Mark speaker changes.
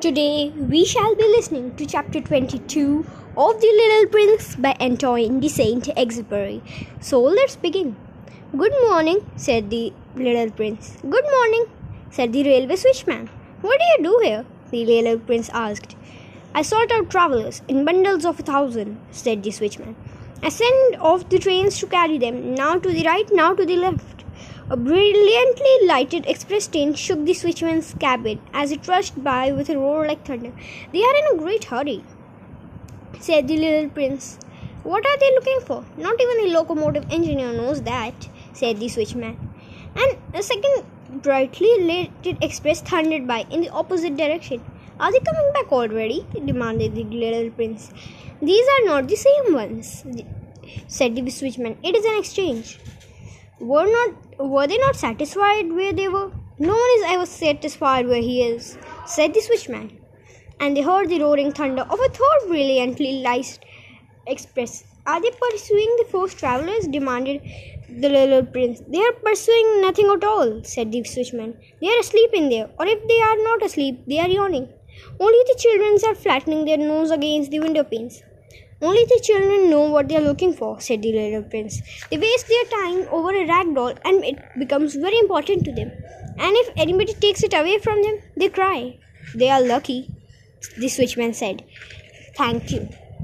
Speaker 1: Today we shall be listening to chapter 22 of The Little Prince by Antoine de Saint Exupéry. So let's begin. Good morning, said the little prince. Good morning, said the railway switchman. What do you do here? the little prince asked. I sort out travelers in bundles of a thousand, said the switchman. I send off the trains to carry them, now to the right, now to the left. A brilliantly lighted express train shook the switchman's cabin as it rushed by with a roar like thunder. They are in a great hurry, said the little prince. What are they looking for? Not even a locomotive engineer knows that, said the switchman. And a second brightly lighted express thundered by in the opposite direction. Are they coming back already? demanded the little prince. These are not the same ones, said the switchman. It is an exchange were not were they not satisfied where they were? No one is ever satisfied where he is, said the switchman. And they heard the roaring thunder of a third brilliantly lighted express. Are they pursuing the forced travelers? demanded the little prince. They are pursuing nothing at all, said the switchman. They are asleep in there, or if they are not asleep, they are yawning. Only the children are flattening their nose against the window panes. Only the children know what they are looking for, said the little prince. They waste their time over a rag doll and it becomes very important to them. And if anybody takes it away from them, they cry. They are lucky, the switchman said. Thank you.